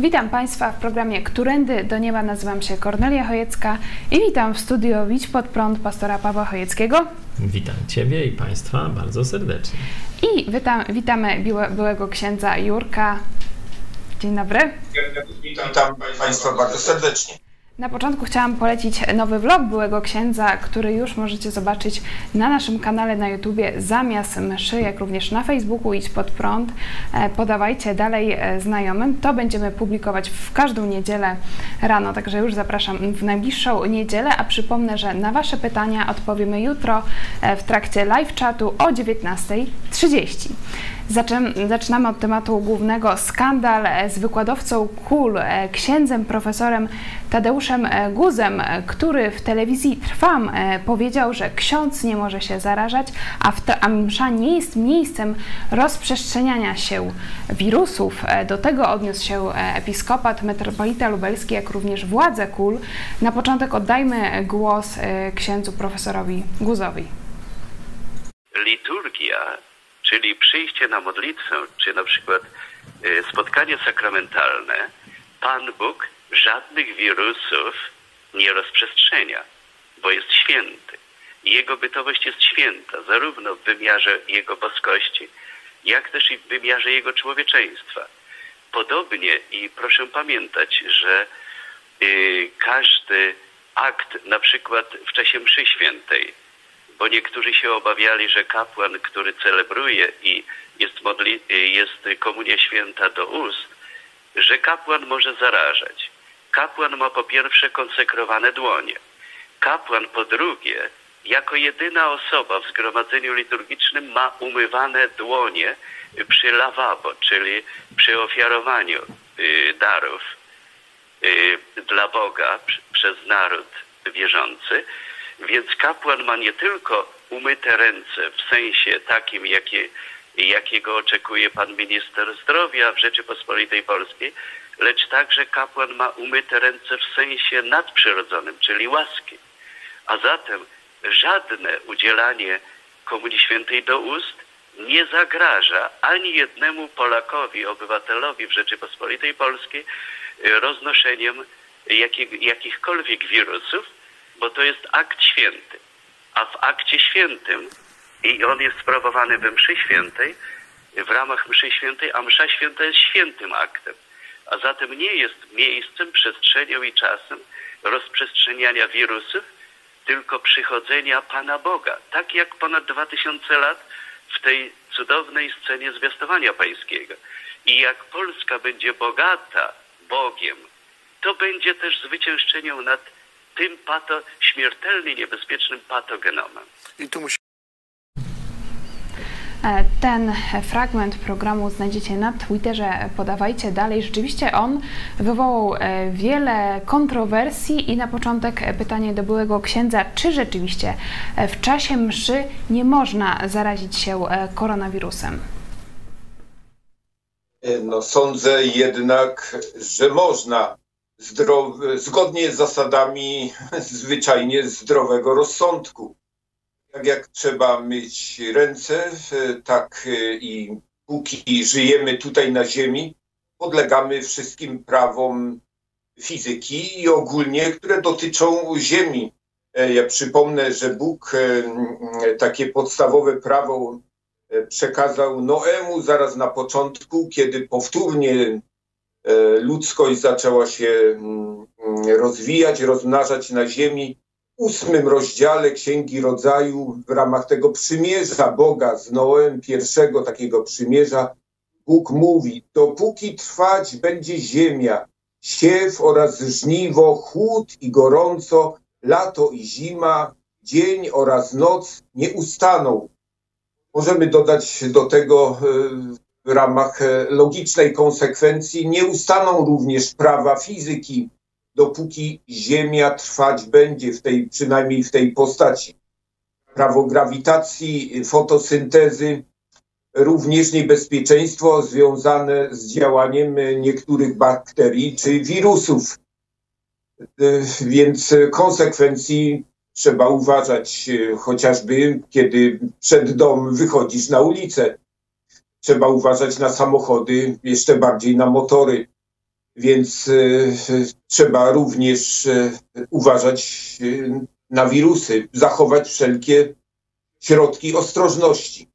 Witam Państwa w programie Którędy do Nieba. Nazywam się Kornelia Chojecka i witam w studio Widź pod prąd pastora Pawła Chojeckiego. Witam Ciebie i Państwa bardzo serdecznie. I witam, witamy byłego księdza Jurka. Dzień dobry. Witam Państwa bardzo serdecznie. Na początku chciałam polecić nowy vlog byłego księdza, który już możecie zobaczyć na naszym kanale na YouTubie zamiast mszy, jak również na Facebooku Idź Pod Prąd. E, podawajcie dalej e, znajomym. To będziemy publikować w każdą niedzielę rano, także już zapraszam w najbliższą niedzielę, a przypomnę, że na Wasze pytania odpowiemy jutro e, w trakcie live chatu o 19.30. Zaczynamy od tematu głównego. Skandal z wykładowcą KUL, księdzem profesorem Tadeuszem e, Guzem, e, który w telewizji Trwam e, powiedział, że ksiądz nie może się zarażać, a, a msza nie jest miejscem rozprzestrzeniania się wirusów. Do tego odniósł się episkopat, metropolita lubelski, jak również władze KUL. Na początek oddajmy głos księdzu profesorowi Guzowi. Liturgia, czyli przyjście na modlitwę, czy na przykład spotkanie sakramentalne, Pan Bóg żadnych wirusów nie rozprzestrzenia, bo jest święty. Jego bytowość jest święta, zarówno w wymiarze Jego boskości, jak też i w wymiarze Jego człowieczeństwa. Podobnie i proszę pamiętać, że y, każdy akt, na przykład w czasie mszy świętej, bo niektórzy się obawiali, że kapłan, który celebruje i jest, modli, jest komunia święta do ust, że kapłan może zarażać. Kapłan ma po pierwsze konsekrowane dłonie. Kapłan po drugie, jako jedyna osoba w zgromadzeniu liturgicznym ma umywane dłonie przy lawabo, czyli przy ofiarowaniu y, darów y, dla Boga przez naród wierzący. Więc kapłan ma nie tylko umyte ręce w sensie takim, jakie, jakiego oczekuje pan minister zdrowia w Rzeczypospolitej Polskiej, lecz także kapłan ma umyte ręce w sensie nadprzyrodzonym, czyli łaski. A zatem żadne udzielanie Komunii Świętej do ust nie zagraża ani jednemu Polakowi, obywatelowi w Rzeczypospolitej Polskiej roznoszeniem jakich, jakichkolwiek wirusów, bo to jest akt święty. A w akcie świętym, i on jest sprawowany we mszy świętej, w ramach mszy świętej, a msza święta jest świętym aktem a zatem nie jest miejscem, przestrzenią i czasem rozprzestrzeniania wirusów, tylko przychodzenia Pana Boga. Tak jak ponad dwa tysiące lat w tej cudownej scenie zwiastowania pańskiego. I jak Polska będzie bogata Bogiem, to będzie też zwyciężczeniem nad tym pato, śmiertelnie niebezpiecznym patogenomem. I tu musi E, ten fragment programu znajdziecie na Twitterze, podawajcie dalej. Rzeczywiście on wywołał e, wiele kontrowersji i na początek pytanie do byłego księdza, czy rzeczywiście e, w czasie mszy nie można zarazić się koronawirusem? No sądzę jednak, że można zgodnie z zasadami zwyczajnie zdrowego rozsądku tak jak trzeba myć ręce, tak e, i póki żyjemy tutaj na Ziemi, podlegamy wszystkim prawom fizyki i ogólnie, które dotyczą Ziemi. E, ja przypomnę, że Bóg e, takie podstawowe prawo przekazał Noemu zaraz na początku, kiedy powtórnie ludzkość zaczęła się rozwijać, rozmnażać na ziemi ósmym rozdziale Księgi Rodzaju w ramach tego przymierza Boga z Noem, pierwszego takiego przymierza, Bóg mówi, dopóki trwać będzie ziemia, siew oraz żniwo, chłód i gorąco, lato i zima, dzień oraz noc nie ustaną. Możemy dodać do tego e, w ramach e, logicznej konsekwencji, nie ustaną również prawa fizyki, dopóki Ziemia trwać będzie, w tej, przynajmniej w tej postaci. Prawo grawitacji, fotosyntezy, również niebezpieczeństwo związane z działaniem niektórych bakterii czy wirusów. Więc konsekwencji trzeba uważać, chociażby kiedy przed dom wychodzisz na ulicę. Trzeba uważać na samochody, jeszcze bardziej na motory więc trzeba również uważać na wirusy, zachować wszelkie środki ostrożności.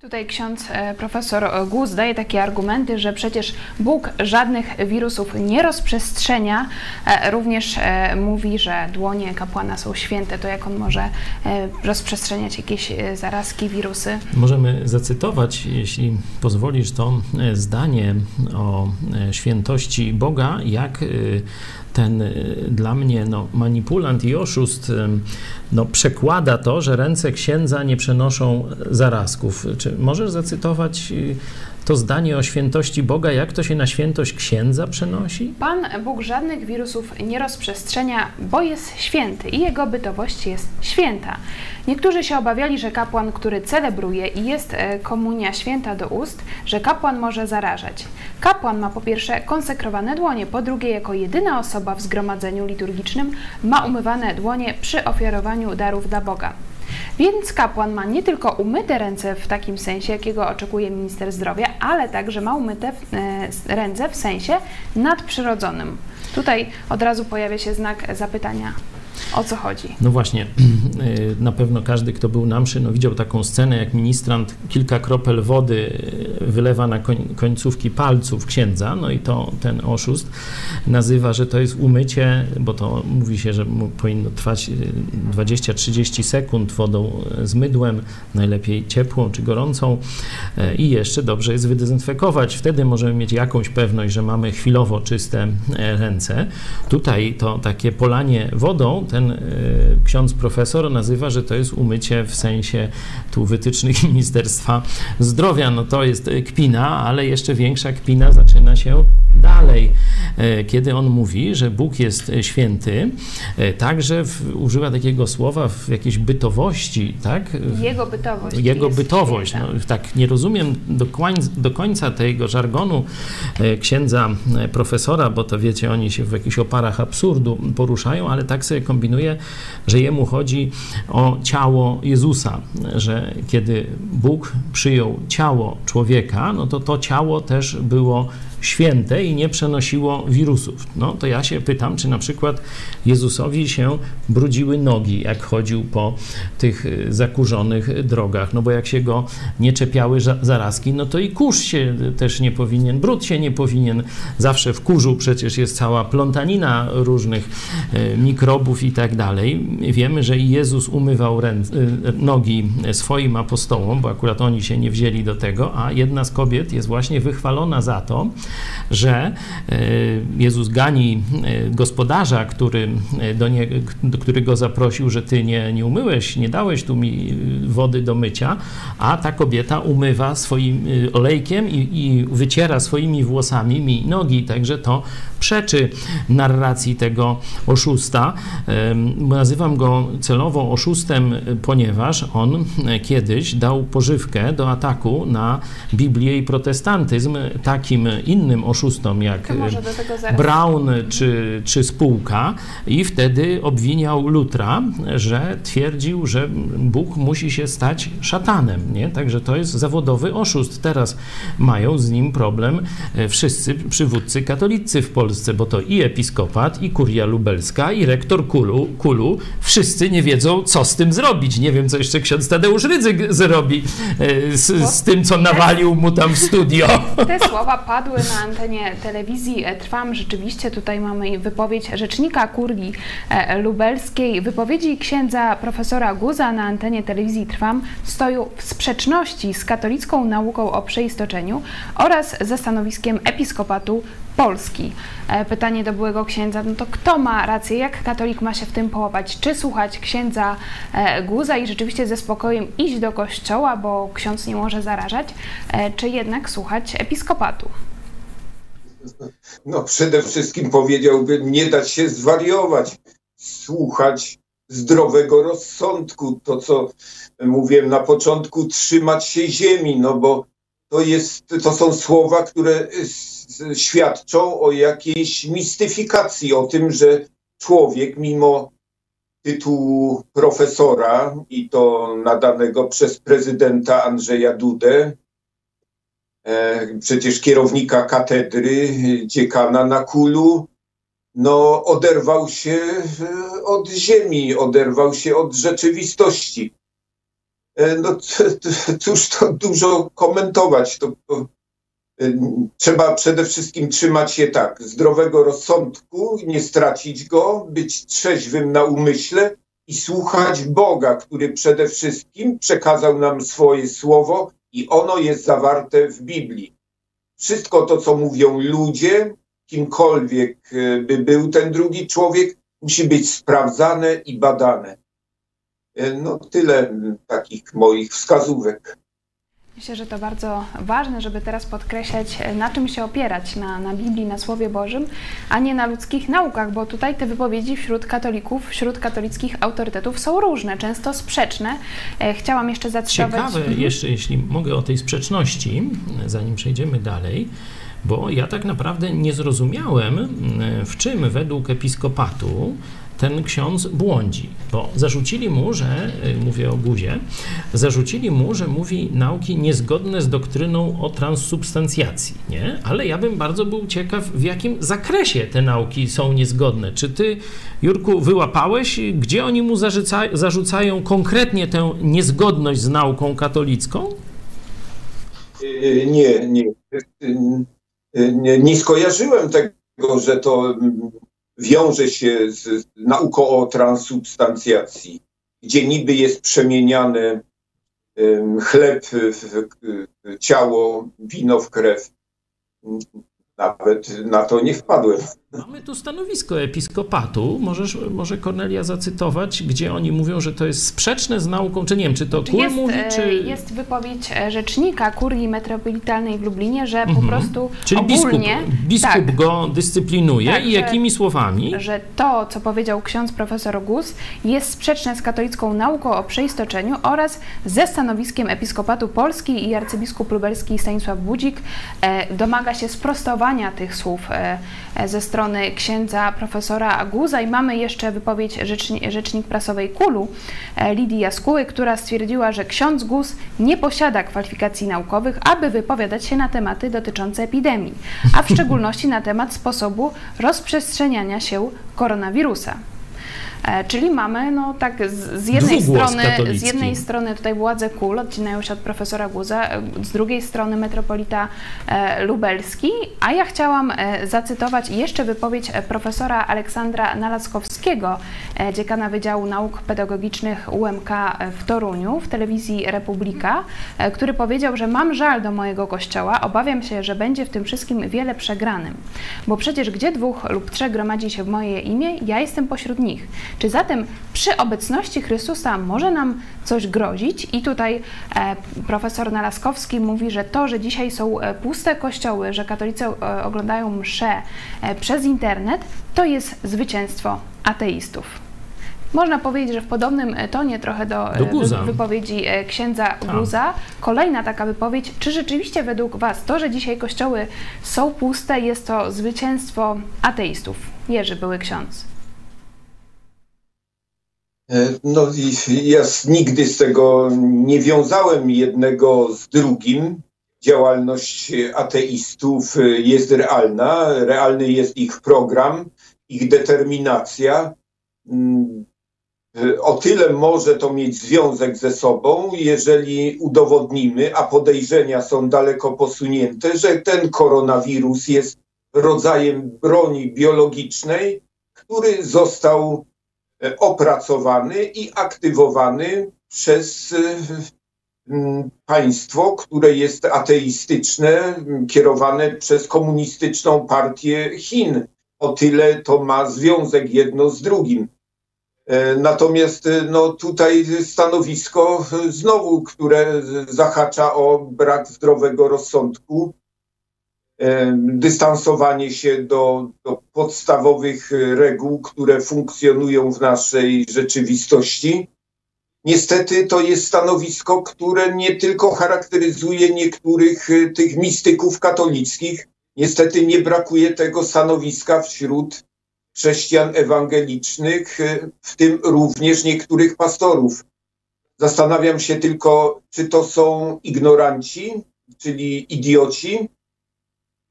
Tutaj ksiądz e, profesor Gus daje takie argumenty, że przecież Bóg żadnych wirusów nie rozprzestrzenia. E, również e, mówi, że dłonie kapłana są święte. To jak on może rozprzestrzeniać jakieś zarazki, wirusy? Możemy zacytować, jeśli pozwolisz, to zdanie o świętości Boga, jak ten dla mnie no, manipulant i oszust no, przekłada to, że ręce księdza nie przenoszą zarazków. Czy możesz zacytować y, to zdanie o świętości Boga, jak to się na świętość księdza przenosi? Pan Bóg żadnych wirusów nie rozprzestrzenia, bo jest święty i jego bytowość jest święta. Niektórzy się obawiali, że kapłan, który celebruje i jest e, komunia święta do ust, że kapłan może zarażać. Kapłan ma po pierwsze konsekrowane dłonie, po drugie jako jedyna osoba w zgromadzeniu liturgicznym ma umywane dłonie przy ofiarowaniu darów dla Boga. Więc kapłan ma nie tylko umyte ręce w takim sensie, jakiego oczekuje minister zdrowia, ale także ma umyte e, ręce w sensie nadprzyrodzonym. Tutaj od razu pojawia się znak zapytania. O co chodzi? No właśnie, y, na pewno każdy, kto był na mszy, no widział taką scenę, jak ministrant kilka kropel wody y, wylewa na końcówki palców księdza, no i to ten oszust nazywa, że to jest umycie, bo to mówi się, że powinno trwać 20-30 y, sekund wodą z mydłem, najlepiej ciepłą czy gorącą i jeszcze dobrze jest wydezynfekować. Wtedy możemy mieć jakąś pewność, że mamy chwilowo czyste ręce. Tutaj to takie polanie wodą ten e, ksiądz profesor nazywa, że to jest umycie w sensie tu wytycznych Ministerstwa Zdrowia. No to jest kpina, ale jeszcze większa kpina zaczyna się dalej, e, kiedy on mówi, że Bóg jest święty, także w, używa takiego słowa w jakiejś bytowości, tak? Jego bytowość. Jego bytowość. No, tak, nie rozumiem do końca, do końca tego żargonu księdza profesora, bo to wiecie, oni się w jakichś oparach absurdu poruszają, ale tak sobie kombinuje, że jemu chodzi o ciało Jezusa, że kiedy Bóg przyjął ciało człowieka, no to to ciało też było święte i nie przenosiło wirusów. No to ja się pytam, czy na przykład Jezusowi się brudziły nogi, jak chodził po tych y, zakurzonych drogach, no bo jak się go nie czepiały zarazki, no to i kurz się też nie powinien, brud się nie powinien. Zawsze w kurzu przecież jest cała plątanina różnych y, mikrobów i tak dalej. Wiemy, że i Jezus umywał ręce, y, nogi swoim apostołom, bo akurat oni się nie wzięli do tego, a jedna z kobiet jest właśnie wychwalona za to, że e, Jezus gani e, gospodarza, który, e, do nie, który go zaprosił, że ty nie, nie umyłeś, nie dałeś tu mi wody do mycia, a ta kobieta umywa swoim olejkiem i, i wyciera swoimi włosami mi nogi, także to przeczy narracji tego oszusta. Nazywam go celowo oszustem, ponieważ on kiedyś dał pożywkę do ataku na Biblię i protestantyzm takim innym oszustom jak Brown czy, czy spółka i wtedy obwiniał Lutra, że twierdził, że Bóg musi się stać szatanem. Nie? Także to jest zawodowy oszust. Teraz mają z nim problem e, wszyscy przywódcy katolicy w Polsce, bo to i episkopat, i kuria lubelska, i rektor Kulu, Kulu wszyscy nie wiedzą, co z tym zrobić. Nie wiem, co jeszcze ksiądz Tadeusz Rydzyk zrobi e, z, z tym, co nawalił mu tam w studio. Te słowa padły na antenie telewizji Trwam. Rzeczywiście tutaj mamy wypowiedź rzecznika Kurii e, Lubelskiej. Wypowiedzi księdza profesora Guza na antenie telewizji Trwam stoją w sprzeczności z katolicką nauką o przeistoczeniu oraz ze stanowiskiem episkopatu Polski. E, pytanie do byłego księdza, no to kto ma rację, jak katolik ma się w tym połapać? Czy słuchać księdza e, Guza i rzeczywiście ze spokojem iść do kościoła, bo ksiądz nie może zarażać, czy jednak słuchać episkopatu? No przede wszystkim powiedziałbym, nie dać się zwariować, słuchać zdrowego rozsądku, to co mówiłem na początku, trzymać się ziemi, no bo to, jest, to są słowa, które świadczą o jakiejś mistyfikacji, o tym, że człowiek mimo tytułu profesora i to nadanego przez prezydenta Andrzeja Dudę, przecież kierownika katedry, dziekana na kulu, no, oderwał się od ziemi, oderwał się od rzeczywistości. No, cóż to dużo komentować. To, to, trzeba przede wszystkim trzymać się tak, zdrowego rozsądku, nie stracić go, być trzeźwym na umyśle i słuchać Boga, który przede wszystkim przekazał nam swoje słowo i ono jest zawarte w Biblii. Wszystko to, co mówią ludzie, kimkolwiek e, by był ten drugi człowiek, musi być sprawdzane i badane. E, no tyle takich moich wskazówek. Myślę, że to bardzo ważne, żeby teraz podkreślać, na czym się opierać, na, na Biblii, na Słowie Bożym, a nie na ludzkich naukach, bo tutaj te wypowiedzi wśród katolików, wśród katolickich autorytetów są różne, często sprzeczne. E, chciałam jeszcze zacytować... Ciekawe mhm. jeszcze, jeśli mogę o tej sprzeczności, zanim przejdziemy dalej, bo ja tak naprawdę nie zrozumiałem, w czym według episkopatu ten ksiądz błądzi, bo zarzucili mu, że, y, mówię o Guzie, zarzucili mu, że mówi nauki niezgodne z doktryną o transsubstancjacji, nie? Ale ja bym bardzo był ciekaw, w jakim zakresie te nauki są niezgodne. Czy ty, Jurku, wyłapałeś, gdzie oni mu zarzuca, zarzucają konkretnie tę niezgodność z nauką katolicką? Y, nie, nie. Y, nie, nie skojarzyłem tego, że to wiąże się z nauką o transubstancjacji, gdzie niby jest przemieniany chleb w ciało, wino w krew. Nawet na to nie wpadłem. Mamy tu stanowisko episkopatu. Możesz, może Kornelia zacytować, gdzie oni mówią, że to jest sprzeczne z nauką, czy nie wiem, czy to KUL jest, mówi, e, czy... Jest wypowiedź e, rzecznika kurii metropolitalnej w Lublinie, że mhm. po prostu Czyli ogólnie... biskup, biskup tak, go dyscyplinuje tak, i jakimi że, słowami? Że to, co powiedział ksiądz profesor Gus, jest sprzeczne z katolicką nauką o przeistoczeniu oraz ze stanowiskiem episkopatu Polski i arcybiskup lubelski Stanisław Budzik e, domaga się sprostowania tych słów ze strony strony księdza profesora Guza i mamy jeszcze wypowiedź rzecznik, rzecznik prasowej Kulu e, Lidii Jaskuły, która stwierdziła, że ksiądz Guz nie posiada kwalifikacji naukowych, aby wypowiadać się na tematy dotyczące epidemii, a w szczególności na temat sposobu rozprzestrzeniania się koronawirusa. E, czyli mamy no tak z, z jednej strony z jednej strony tutaj władze KUL odcinają się od profesora Guza, e, z drugiej strony metropolita e, lubelski, a ja chciałam zacytować jeszcze wypowiedź profesora Aleksandra Nalaskowskiego, dziekana Wydziału Nauk Pedagogicznych UMK w Toruniu w telewizji Republika, który powiedział, że mam żal do mojego kościoła, obawiam się, że będzie w tym wszystkim wiele przegranym, bo przecież gdzie dwóch lub trzech gromadzi się w moje imię, ja jestem pośród nich. Czy zatem przy obecności Chrystusa może nam coś grozić? I tutaj e, profesor Nalaskowski mówi, że to, że dzisiaj są e, puste kościoły, że katolicy e, oglądają msze przez internet, to jest zwycięstwo ateistów. Można powiedzieć, że w podobnym tonie trochę do, do wypowiedzi księdza tak. Guza. Kolejna taka wypowiedź. Czy rzeczywiście według Was to, że dzisiaj kościoły są puste, jest to zwycięstwo ateistów? Jerzy były ksiądz. E, no ja nigdy z tego nie wiązałem jednego z drugim. Działalność ateistów jest realna, realny jest ich program, ich determinacja. Mm, o tyle może to mieć związek ze sobą, jeżeli udowodnimy, a podejrzenia są daleko posunięte, że ten koronawirus jest rodzajem broni biologicznej, który został E, opracowany i aktywowany przez e, państwo, które jest ateistyczne, kierowane przez komunistyczną partię Chin. O tyle to ma związek jedno z drugim. E, natomiast no, tutaj stanowisko znowu, które zahacza o brak zdrowego rozsądku, dystansowanie się do, do, podstawowych reguł, które funkcjonują w naszej rzeczywistości. Niestety to jest stanowisko, które nie tylko charakteryzuje niektórych e, tych mistyków katolickich, niestety nie brakuje tego stanowiska wśród chrześcijan ewangelicznych, e, w tym również niektórych pastorów. Zastanawiam się tylko, czy to są ignoranci, czyli idioci,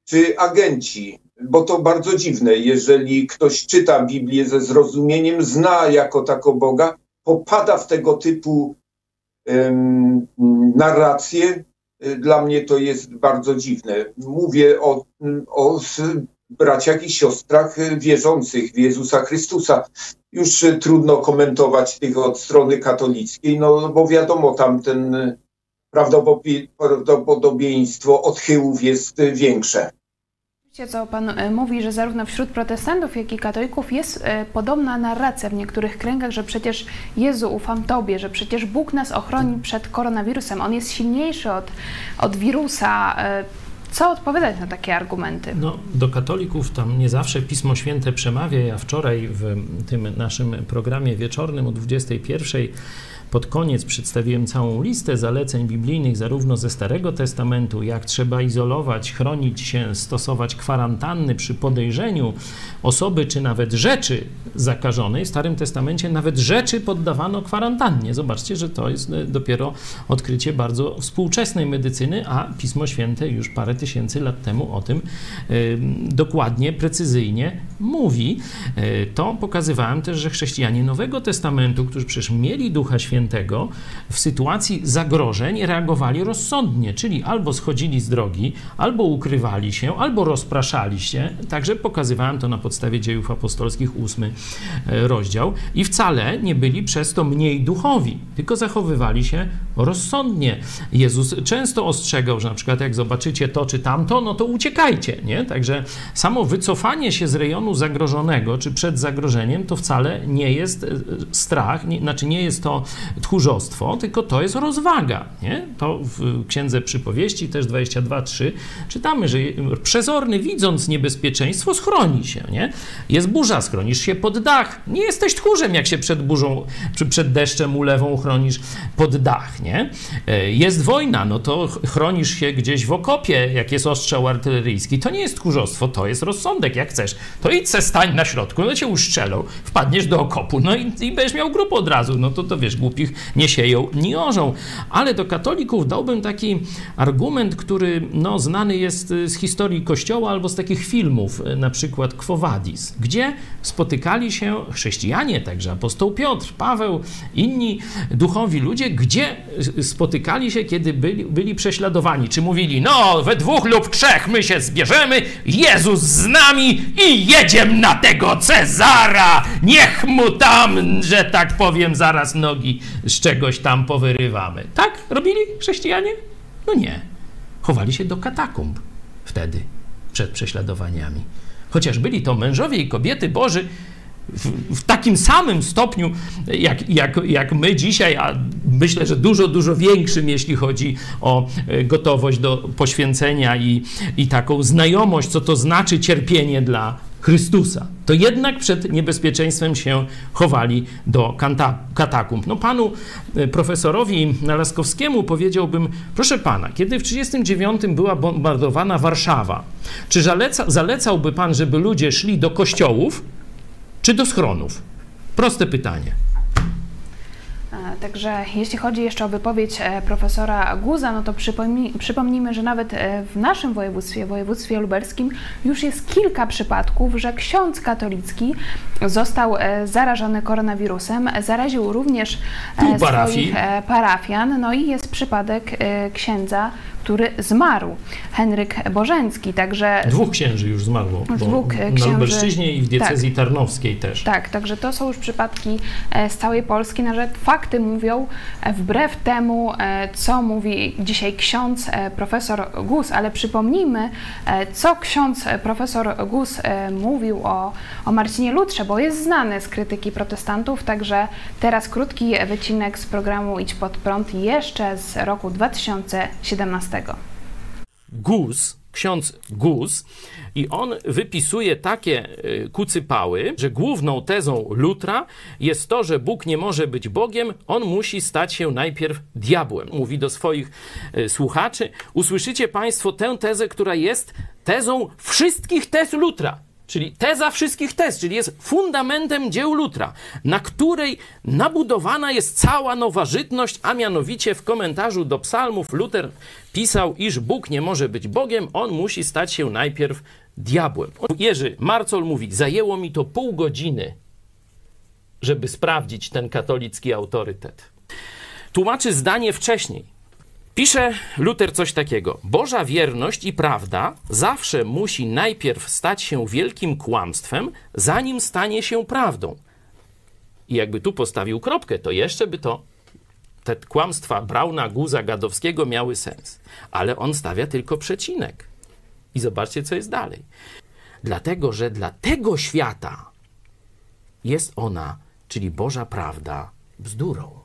czy agenci. Bo to bardzo dziwne, jeżeli ktoś czyta Biblię ze zrozumieniem, zna jako tako Boga, popada w tego typu um, narracje, dla mnie to jest bardzo dziwne. Mówię o, o braciach i siostrach wierzących w Jezusa Chrystusa. Już trudno komentować tych od strony katolickiej, no bo wiadomo, tam ten prawdopodobieństwo odchyłów jest większe. Co Pan e, mówi, że zarówno wśród protestantów, jak i katolików jest e, podobna narracja w niektórych kręgach, że przecież Jezu, ufam Tobie, że przecież Bóg nas ochroni przed koronawirusem. On jest silniejszy od, od wirusa. E, co odpowiadać na takie argumenty? No, do katolików tam nie zawsze Pismo Święte przemawia. Ja wczoraj w tym naszym programie wieczornym o 21 pod koniec przedstawiłem całą listę zaleceń biblijnych, zarówno ze Starego Testamentu, jak trzeba izolować, chronić się, stosować kwarantanny przy podejrzeniu osoby czy nawet rzeczy zakażonej. W Starym Testamencie nawet rzeczy poddawano kwarantannie. Zobaczcie, że to jest e, dopiero odkrycie bardzo współczesnej medycyny, a Pismo Święte już parę tysięcy lat temu o tym y, dokładnie, precyzyjnie mówi. Y, to pokazywałem też, że chrześcijanie Nowego Testamentu, którzy przecież mieli Ducha Świętego, Świętego w sytuacji zagrożeń reagowali rozsądnie, czyli albo schodzili z drogi, albo ukrywali się, albo rozpraszali się. Także pokazywałem to na podstawie dziejów apostolskich, ósmy e, rozdział. I wcale nie byli przez to mniej duchowi, tylko zachowywali się rozsądnie. Jezus często ostrzegał, że na przykład jak zobaczycie to czy tamto, no to uciekajcie, nie? Także samo wycofanie się z rejonu zagrożonego, czy przed zagrożeniem, to wcale nie jest e, strach, nie, znaczy nie jest to tchórzostwo, tylko to jest rozwaga. Nie? To w Księdze Przypowieści, też 22.3, czytamy, że przezorny widząc niebezpieczeństwo schroni się. Nie? Jest burza, schronisz się pod dach. Nie jesteś tchórzem, jak się przed burzą, czy przed deszczem ulewą chronisz pod dach. Nie? E, jest wojna, no to chronisz się gdzieś w okopie, jak jest ostrzał artyleryjski. To nie jest tchórzostwo, to jest rozsądek, jak chcesz. To idź se stań na środku, no cię uszczelą, wpadniesz do okopu, no i, i będziesz miał grupę od razu. No to, to wiesz, głupi głupich nie sieją, nie orzą. Ale do katolików dałbym taki argument, który no, znany jest y, z historii Kościoła albo z takich filmów, y, na przykład Quo Vadis, gdzie spotykali się chrześcijanie, także apostoł Piotr, Paweł, inni duchowi ludzie, gdzie y, spotykali się, kiedy byli, byli prześladowani. Czy mówili, no we dwóch lub trzech my się zbierzemy, Jezus z nami i jedziemy na tego Cezara, niech mu tam, że tak powiem, zaraz nogi z czegoś tam powyrywamy. Tak robili chrześcijanie? No nie. Chowali się do katakumb wtedy, przed prześladowaniami. Chociaż byli to mężowie i kobiety Boży, w, w, takim samym stopniu jak, jak, jak my dzisiaj, a myślę, że dużo, dużo większym, jeśli chodzi o e, gotowość do poświęcenia i, i taką znajomość, co to znaczy cierpienie dla Chrystusa, to jednak przed niebezpieczeństwem się chowali do katakumb. No panu e, profesorowi Nalaskowskiemu powiedziałbym, proszę pana, kiedy w 1939 była bombardowana Warszawa, czy zaleca, zalecałby pan, żeby ludzie szli do kościołów, czy do schronów? Proste pytanie. Także jeśli chodzi jeszcze o wypowiedź e, profesora Guza, no to przypomnij, przypomnijmy, że nawet e, w naszym województwie, województwie lubelskim, już jest kilka przypadków, że ksiądz katolicki został e, zarażony koronawirusem, zaraził również swoich parafian, no i jest przypadek księdza który zmarł, Henryk Bożencki, także... Dwóch księży już zmarło, dwóch księży, na Lubelszczyźnie i w diecezji tak, tarnowskiej też. Tak, także to są już przypadki e, z całej Polski, nawet fakty mówią e, wbrew temu, e, co mówi dzisiaj ksiądz profesor Gus, ale przypomnijmy, co ksiądz profesor Gus mówił o, o Marcinie Lutrze, bo jest znany z krytyki protestantów, także teraz krótki wycinek z programu Idź Pod Prąd jeszcze z roku 2017. Gus, ksiądz Gus, i on wypisuje takie e, kucypały, że główną tezą Lutra jest to, że Bóg nie może być Bogiem, on musi stać się najpierw diabłem. Mówi do swoich e, słuchaczy: Usłyszycie Państwo tę tezę, która jest tezą wszystkich tez Lutra. Czyli teza wszystkich tez, czyli jest fundamentem dzieł Lutra, na której nabudowana jest cała noważytność, a mianowicie w komentarzu do psalmów Luter pisał, iż Bóg nie może być Bogiem, on musi stać się najpierw diabłem. Jerzy Marcol mówi, zajęło mi to pół godziny, żeby sprawdzić ten katolicki autorytet. Tłumaczy zdanie wcześniej. Pisze Luter coś takiego: Boża wierność i prawda zawsze musi najpierw stać się wielkim kłamstwem, zanim stanie się prawdą. I jakby tu postawił kropkę, to jeszcze by to te kłamstwa Brauna, Guza, Gadowskiego miały sens. Ale on stawia tylko przecinek. I zobaczcie, co jest dalej. Dlatego, że dla tego świata jest ona, czyli Boża prawda, bzdurą.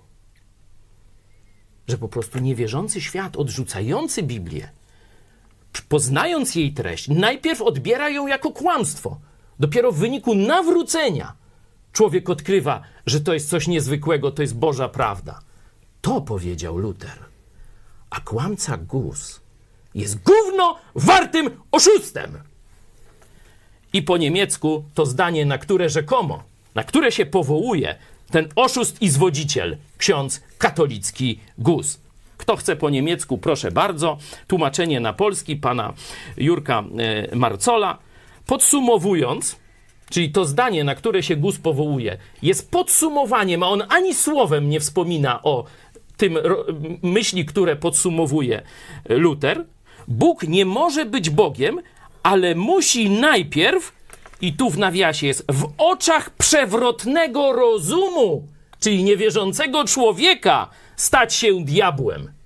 Że po prostu niewierzący świat, odrzucający Biblię, poznając jej treść, najpierw odbiera ją jako kłamstwo. Dopiero w wyniku nawrócenia człowiek odkrywa, że to jest coś niezwykłego, to jest Boża prawda. To powiedział Luter. A kłamca Gus jest gówno wartym oszustem. I po niemiecku to zdanie, na które rzekomo, na które się powołuje ten oszust i zwodziciel, ksiądz katolicki Gus. Kto chce po niemiecku, proszę bardzo. Tłumaczenie na polski pana Jurka e, Marcola. Podsumowując, czyli to zdanie, na które się Gus powołuje, jest podsumowaniem, a on ani słowem nie wspomina o tym myśli, które podsumowuje Luter. Bóg nie może być Bogiem, ale musi najpierw, i tu w nawiasie jest, w oczach przewrotnego rozumu, czyli niewierzącego człowieka, stać się diabłem.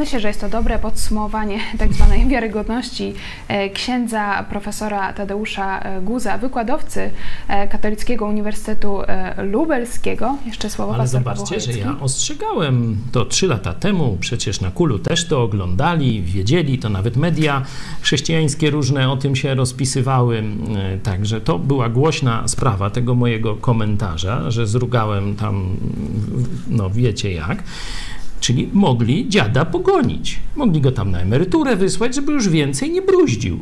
Myślę, że jest to dobre podsumowanie tak zwanej wiarygodności e, księdza profesora Tadeusza e, Guza, wykładowcy e, Katolickiego Uniwersytetu Lubelskiego. Jeszcze słowo Ale zobaczcie, że ja ostrzegałem to trzy lata temu, przecież na Kulu też to oglądali, wiedzieli, to nawet media chrześcijańskie różne o tym się rozpisywały, także to była głośna sprawa tego mojego komentarza, że zrugałem tam, no wiecie jak. Czyli mogli dziada pogonić. Mogli go tam na emeryturę wysłać, żeby już więcej nie bruździł.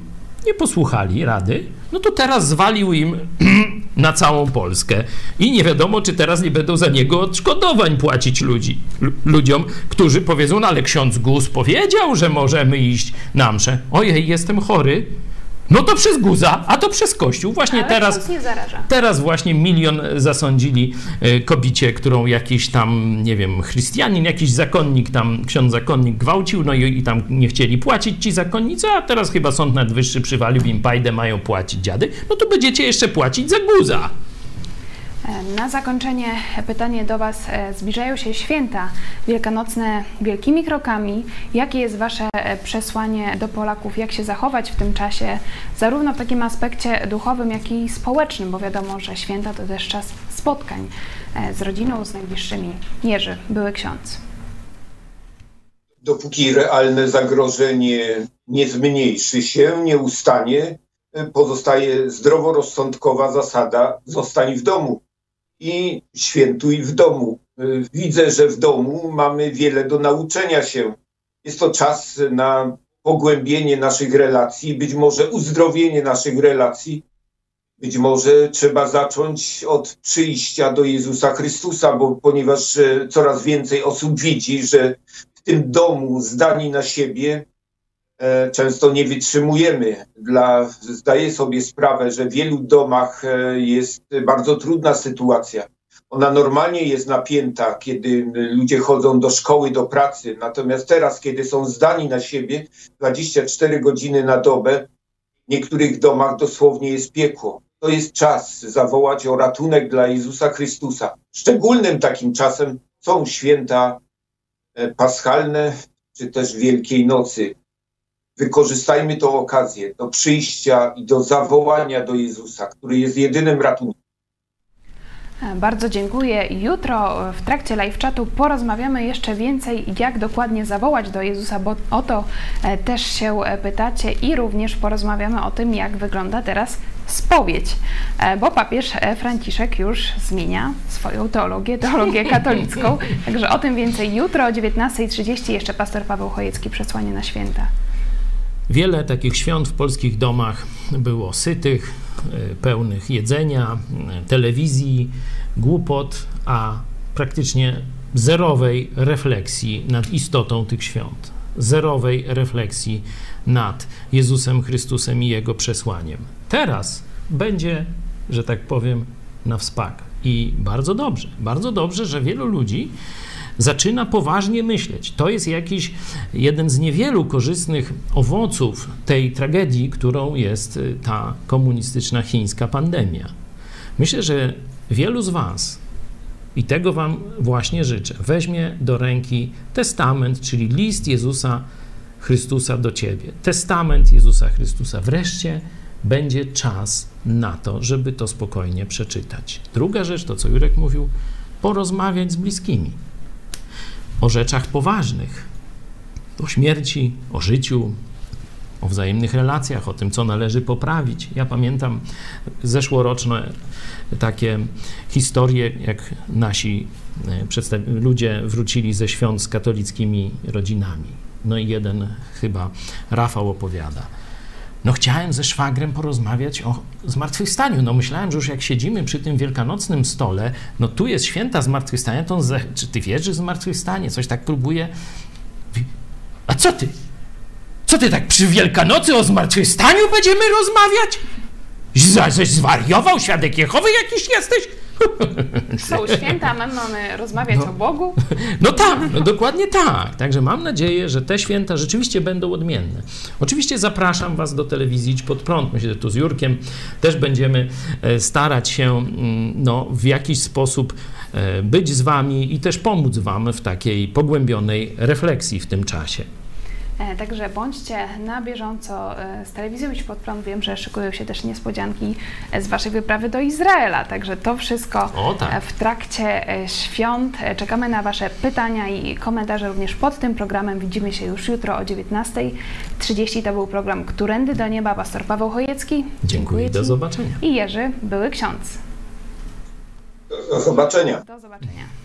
Nie posłuchali rady, no to teraz zwalił im na całą Polskę. I nie wiadomo, czy teraz nie będą za niego odszkodowań płacić ludzi, ludziom, którzy powiedzą, no ale ksiądz Gus powiedział, że możemy iść na mszę. Ojej, jestem chory, no to przez guza, a to przez kościół. Właśnie Ale teraz. Teraz właśnie milion zasądzili e, kobicie, którą jakiś tam, nie wiem, chrystianin, jakiś zakonnik tam, ksiądz zakonnik gwałcił, no i, i tam nie chcieli płacić ci zakonnicy, a teraz chyba Sąd Najwyższy przywalił im pajdę, mają płacić dziady. No to będziecie jeszcze płacić za guza. Na zakończenie pytanie do Was. E, zbliżają się święta wielkanocne wielkimi krokami. Jakie jest Wasze e, przesłanie do Polaków? Jak się zachować w tym czasie, zarówno w takim aspekcie duchowym, jak i społecznym, bo wiadomo, że święta to też czas spotkań e, z rodziną, z najbliższymi. Jerzy, były ksiądz. Dopóki realne zagrożenie nie zmniejszy się, nie ustanie, pozostaje zdroworozsądkowa zasada zostań w domu i świętuj w domu. Widzę, że w domu mamy wiele do nauczenia się. Jest to czas na pogłębienie naszych relacji, być może uzdrowienie naszych relacji. Być może trzeba zacząć od przyjścia do Jezusa Chrystusa, bo ponieważ e, coraz więcej osób widzi, że w tym domu zdani na siebie często nie wytrzymujemy. Dla, zdaję sobie sprawę, że w wielu domach e, jest bardzo trudna sytuacja. Ona normalnie jest napięta, kiedy ludzie chodzą do szkoły, do pracy. Natomiast teraz, kiedy są zdani na siebie 24 godziny na dobę, w niektórych domach dosłownie jest piekło. To jest czas zawołać o ratunek dla Jezusa Chrystusa. Szczególnym takim czasem są święta e, paschalne, czy też Wielkiej Nocy. Wykorzystajmy tę okazję do przyjścia i do zawołania do Jezusa, który jest jedynym ratunkiem. Bardzo dziękuję. Jutro w trakcie live chatu porozmawiamy jeszcze więcej, jak dokładnie zawołać do Jezusa, bo o to e, też się e, pytacie i również porozmawiamy o tym, jak wygląda teraz spowiedź, e, bo papież Franciszek już zmienia swoją teologię, teologię katolicką. Także o tym więcej jutro o 19.30 jeszcze pastor Paweł Chojecki przesłanie na święta. Wiele takich świąt w polskich domach było sytych, y, pełnych jedzenia, telewizji, głupot, a praktycznie zerowej refleksji nad istotą tych świąt, zerowej refleksji nad Jezusem Chrystusem i Jego przesłaniem. Teraz będzie, że tak powiem, na wspak. I bardzo dobrze, bardzo dobrze, że wielu ludzi zaczyna poważnie myśleć. To jest jakiś jeden z niewielu korzystnych owoców tej tragedii, którą jest y, ta komunistyczna chińska pandemia. Myślę, że wielu z Was, i tego Wam właśnie życzę, weźmie do ręki testament, czyli list Jezusa Chrystusa do Ciebie. Testament Jezusa Chrystusa. Wreszcie będzie czas na to, żeby to spokojnie przeczytać. Druga rzecz, to co Jurek mówił, porozmawiać z bliskimi o rzeczach poważnych, o śmierci, o życiu, o wzajemnych relacjach, o tym, co należy poprawić. Ja pamiętam zeszłoroczne takie historie, jak nasi e, ludzie wrócili ze świąt z katolickimi rodzinami. No i jeden chyba Rafał opowiada. No chciałem ze szwagrem porozmawiać o zmartwychwstaniu. No myślałem, że już jak siedzimy przy tym wielkanocnym stole, no tu jest święta zmartwychwstania, to on czy ty wierzysz w zmartwychwstanie? Coś tak próbuje. A co ty? Co ty tak przy Wielkanocy o zmartwychwstaniu będziemy rozmawiać? Żeś zwariował? Świadek Jehowy jakiś jesteś? Są święta, my mamy rozmawiać No. o Bogu. No tak, no dokładnie tak. Także mam nadzieję, że te święta rzeczywiście będą odmienne. Oczywiście zapraszam Was do telewizji Idź Pod Prąd. Myślę, że tu z Jurkiem też będziemy e, starać się mm, no, w jakiś sposób e, być z Wami i też pomóc Wam w takiej pogłębionej refleksji w tym czasie. E, Także bądźcie na bieżąco e, z telewizją Idź Pod Prąd. Wiem, że szykują się też niespodzianki e, z Waszej wyprawy do Izraela. Także to wszystko O, tak. w trakcie świąt. Czekamy na Wasze pytania i komentarze również pod tym programem. Widzimy się już jutro o 19.30. To był program Którędy do Nieba. Pastor Paweł Chojecki. Dziękuję i do zobaczenia. I Jerzy Były Ksiądz. Do zobaczenia. Do zobaczenia.